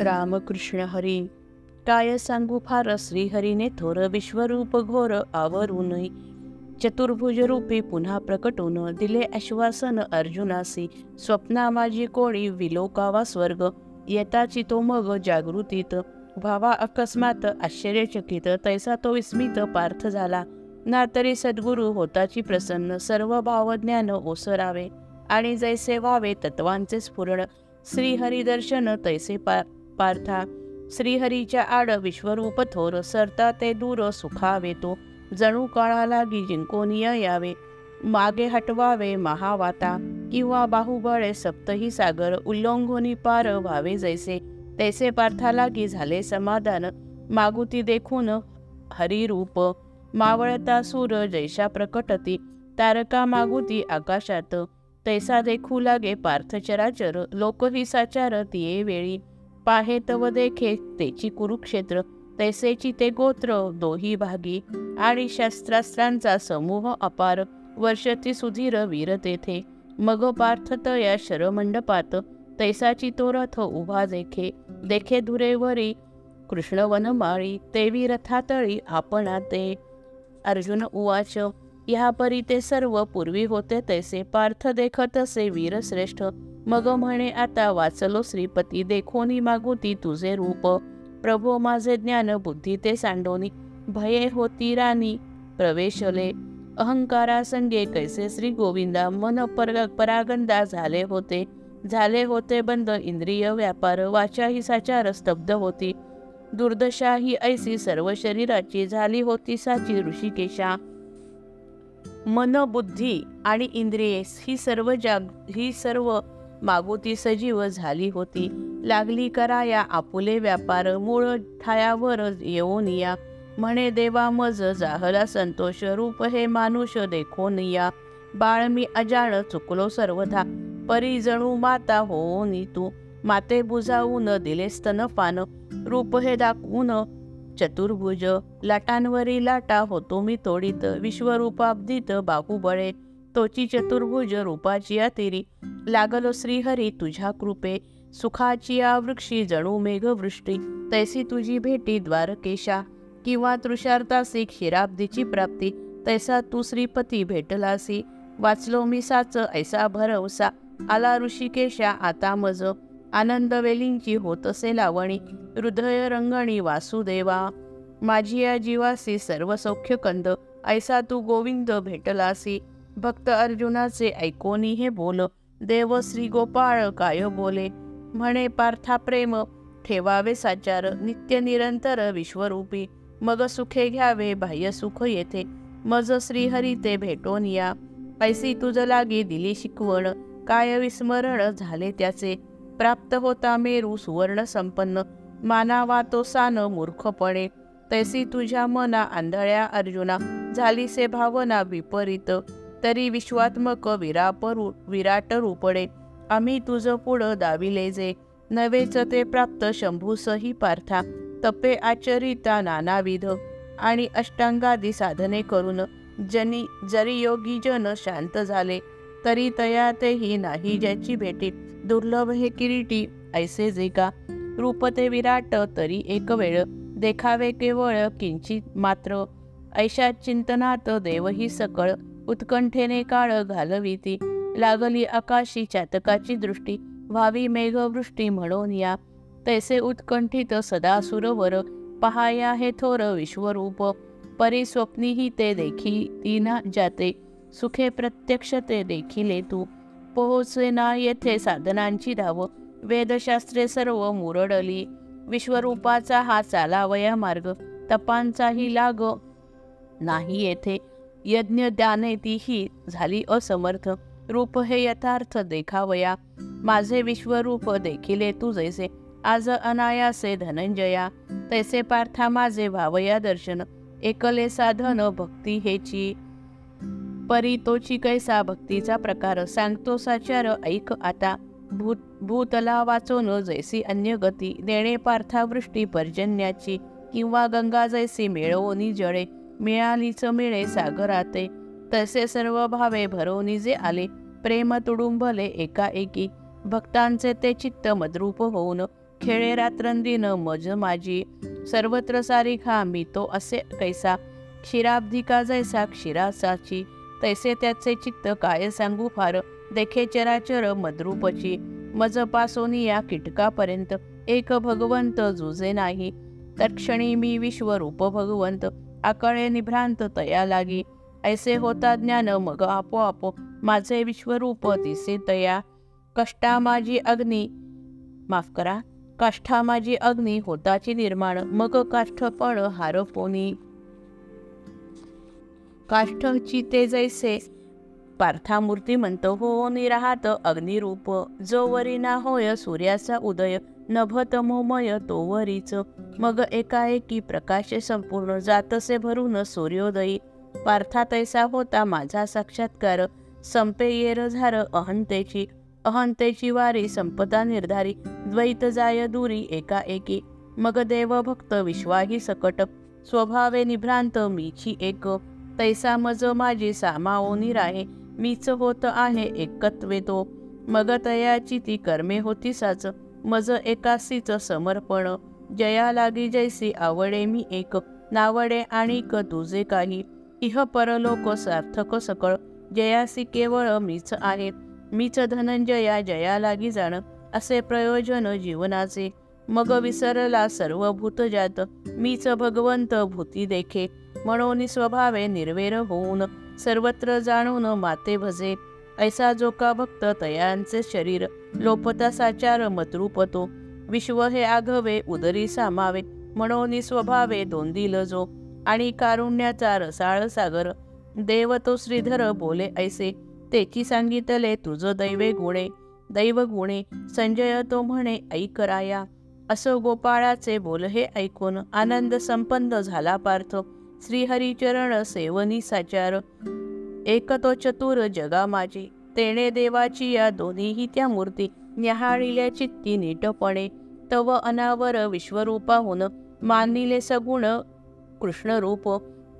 रामकृष्ण हरी. काय सांगू फार श्रीहरीने थोर विश्वरूप घोर आवरून चतुर्भुज रूपी पुन्हा प्रकटून दिले आश्वासन अर्जुनासी. स्वप्ना माझी कोणी विलोकावा स्वर्ग. येताची तो मग जागृतीत. व्हावा अकस्मात आश्चर्यचकित. तैसा तो विस्मित पार्थ झाला. ना तरी सद्गुरु होताची प्रसन्न. सर्व भावज्ञान ओसरावे आणि जैसे व्हावे तत्वांचे स्फुरण. श्रीहरी दर्शन तैसे पार पार्था श्रीहरीच्या आड विश्वरूप थोर सरता ते दूर सुखावे तो. जणू काळालागी जिंकोनिय यावे. मागे हटवावे महावाता. किंवा बाहुबळे सप्तही सागर उल्लंघोनी पार व्हावे जैसे. तैसे पार्थालागी झाले समाधान. मागुती देखून हरिरूप. मावळता सूर जैशा प्रकटती. तारका मागुती आकाशात. तैसा देखू लागे पार्थ चराचर. लोकही साचार तिये वेळी. पाहे तव देखे तेची कुरुक्षेत्र तैसेची ते गोत्र दोही भागी. आणि शस्त्रास्त्रांचा समूह अपार वर्षती सुधीर वीर तेथे. मग पार्थ तया शरमंडपात तैसाची तो रथ उभा देखे देखे धुरेवरी कृष्ण वनमाळी तेवी रथातळी आपणा ते. अर्जुन उवाच ह्या परी ते सर्व पूर्वी होते तैसे पार्थ देखत असे वीरश्रेष्ठ मग म्हणे आता वाचलो श्रीपती देखोनी मागुती तुझे रूप. प्रभो माझे ज्ञान बुद्धी ते सांडोनी. भये होती राणी प्रवेशले. अहंकारा संगे कैसे श्री गोविंदा? मन पर परागंदा झाले होते. झाले होते बंद इंद्रिय व्यापार वाचाही साचार स्तब्ध होती. दुर्दशा ही ऐसी सर्व शरीराची झाली होती साची ऋषिकेशा. मन बुद्धी आणि इंद्रिये ही सर्व जाग ही सर्व मागोती सजीव झाली होती. लागली कराया आपुले व्यापार मूळ ठायावर येऊन या. म्हणे देवा मज जाहला संतोष रूप हे मानुष देखोनिया बाळ मी अजाण चुकलो सर्वधा परी जणू माता होऊन तू. माते बुजावून दिले स्तनपान रूप हे दाखवून चतुर्भुज. लाटांवरी लाटा होतो मी तोडीत विश्वरूपाब्दीत बाहुबळे. तोची चतुर्भुज रूपाची तेरी लागलो श्रीहरी तुझ्या कृपे. सुखाची वृक्षी जणू मेघवृष्टी. तैसी तुझी भेटी द्वारकेशा. किंवा तृषार्थासी क्षीराब्दीची प्राप्ती. तैसा तू श्रीपती भेटलासी. वाचलो मी साच ऐसा भरवसा. आला ऋषिकेशा आता मज. आनंद वेलींची होतसे लावणी. हृदय रंगणी वासुदेवा. माझी या जीवासी सर्व सौख्य कंद ऐसा तू गोविंद भेटलासी. भक्त अर्जुनाचे ऐकोनी हे बोल देव श्री गोपाळ काय बोले? म्हणे पार्था प्रेम ठेवावे साचार नित्य निरंतर विश्वरूपी मग सुखे घ्यावे बाह्य सुख येथे मज श्रीहरी ते भेटोन या. ऐसी तुझ लागी दिली शिकवण काय विस्मरण झाले त्याचे? प्राप्त होता मेरू सुवर्ण संपन्न मानावा तो सान मूर्खपणे. तैसी तुझ्या मना आंधळ्या अर्जुना झालीसे भावना विपरीत तरी विश्वात्मक विरापरू विराट रूपडे आम्ही तुझं पुढं दाविले जे. नवेच ते प्राप्त शंभूसही पार्था. तपे आचरिता नानाविध. आणि अष्टांगादी साधने करून जनी जरी योगी जन शांत झाले तरी तया तेही नाही ज्याची भेटी. दुर्लभ हे किरीटी ऐसे जे का. रूप ते विराट तरी एक वेळ. देखावे केवळ किंचित मात्र. ऐशा चिंतनात देवही सकळ. उत्कंठेने काळ घालविती लागली आकाशी चातकाची दृष्टी. व्हावी मेघवृष्टी म्हणून या. तैसे उत्कंठित सदा सुरवर पहाया हे थोर विश्वरूप. परिस्वप्नीही ते देखी तीना जाते. सुखे प्रत्यक्ष ते देखिले तू. पोहोचे ना येथे साधनांची धाव. वेदशास्त्रे सर्व मुरडली. विश्वरूपाचा हा चालावया मार्ग. तपांचाही लाग. नाही येथे. यज्ञ त्याने तीही झाली असमर्थ. रूप हे यथार्थ देखावया. माझे विश्वरूप देखिले तू जैसे. आज अनायासे धनंजया. तैसे पार्था माझे भावया दर्शन. एकले साधन भक्ती हेची. परी तोची कैसा भक्तीचा प्रकार. सांगतो साचार ऐक आता. भूत भूतला वाचून जैसी अन्य गती. देणे पार्थावृष्टी पर्जन्याची. किंवा गंगा जैसी मेळवणी जळे मिळालीच मिळे सागराते. तसे सर्व भावे भरवणी जे आले प्रेम तुडुंबले एकाएकी. भक्तांचे ते चित्त मद्रूप होऊन खेळे रात्रंदिन मज माझी सर्वत्र सारी खा मी तो असे कैसा. क्षीराब्धिका जैसा क्षीरासाची. तैसे त्याचे चित्त काय सांगू फार देखे चराचर मद्रूपची. मज पासोनी या कीटकापर्यंत एक भगवंत जुजे नाही. तत्क्षणी मी विश्वरूप भगवंत आकळे निभ्रांत तया लागी. ऐसे होता ज्ञान मग आपोआप माझे विश्वरूप दिसे तया. कष्टा माझी अग्नी. माफ करा काष्ठा माझी अग्नी होताची निर्माण मग काष्ठपण हारपोनी. काष्ठची ते जैसे पार्थामूर्ती म्हणतो हो निराहात अग्निरूप. जो वरी ना होय सूर्याचा उदय नभतमोमय तोवरीच. मग एकाएकी प्रकाश संपूर्ण जातसे भरून सूर्योदयी. पार्था तैसा होता माझा साक्षात्कार. संपे येर झार अहंतेची. अहंतेची वारी संपदा निर्धारी. द्वैत जाय दुरी एकाएकी. मग देव भक्त विश्वाही सकट. स्वभावे निभ्रांत मीची एक. तैसा मज माझी सामाओ निराहे. मीच होत आहे एकत्वे तो मग तयाची ती कर्मे होती साच मज एकासीच समर्पण. जया लागी जैसी आवडे मी एक नावडे आणि क तुझे काही. इह परलोक सार्थक सकळ. जयासी केवळ मीच आहे. मीच धनंजया जया लागी जाण. असे प्रयोजन जीवनाचे. मग विसरला सर्व भूतजात मीच भगवंत भूती देखे. म्हणून स्वभावे निर्वेर होऊन. सर्वत्र जाणून माते भजे. ऐसा जो का भक्त तयांचे शरीर लोपता साचार मतरूपतो विश्व हे आघवे उदरी सामावे म्हणून स्वभावे दोन दिल जो. आणि कारुण्याचा रसाळ सागर देव तो श्रीधर बोले ऐसे. तेची सांगितले तुझ दैवे गुणे दैव गुणे संजय तो म्हणे ऐकराया असो गोपाळाचे बोल हे ऐकून आनंद संपन्न झाला पार्थ. श्रीहरिचरण सेवनी साचार. एक तो चतुर जगा माझी तेणे देवाची या दोन्हीही त्या मूर्ती न्याहाळिल्या चित्ती नीटपणे तव अनावर विश्वरूपाहून मानिले सगुण कृष्णरूप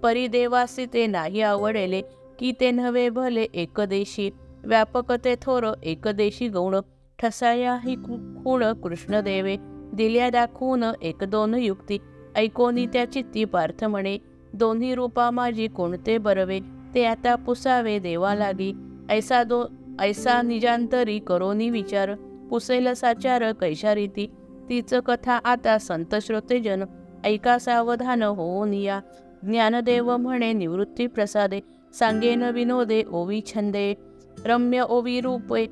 परिदेवासी ते नाही आवडेले की ते नव्हे भले एकदेशी व्यापक ते थोर एकदेशी गौण ठसाया ही खूण कृष्णदेवे दिल्या दाखवून एक दोन युक्ती ऐकोनी त्या चित्ती पार्थ म्हणे दोन्ही रूपा माझी कोणते बरवे ते आता पुसावे देवा लागी ऐसा दो ऐसा निजांतरी करोनी विचार. पुसेल साचार कैशा रीती तीच कथा आता संत श्रोतेजन. ऐका सावधान होऊन या. ज्ञानदेव म्हणे निवृत्ती प्रसादे. सांगेन विनोदे ओवी छंदे. रम्य ओवी रूपे.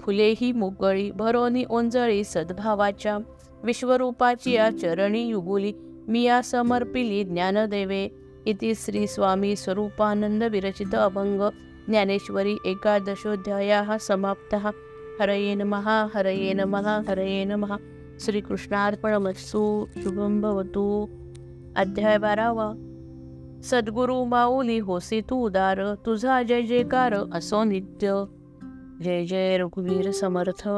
फुलेही मुकळी भरोनी ओंजळी सद्भावाच्या. विश्वरूपाची या चरणी युगुली. मिया समर्पिली ज्ञानदेवे. इति श्री स्वामी स्वरूपानंद विरचित अभंग ज्ञानेश्वरी एकादशोध्यायाः समाप्तः। हरये नमः हरये नमः हरये नमः। श्रीकृष्णार्पणमस्तु शुभं भवतु। अध्याय बारावा। सद्गुरु माऊली होसी तू उदार तुझा जय जयकार असो नित्य। जय जय रघुवीर समर्थ।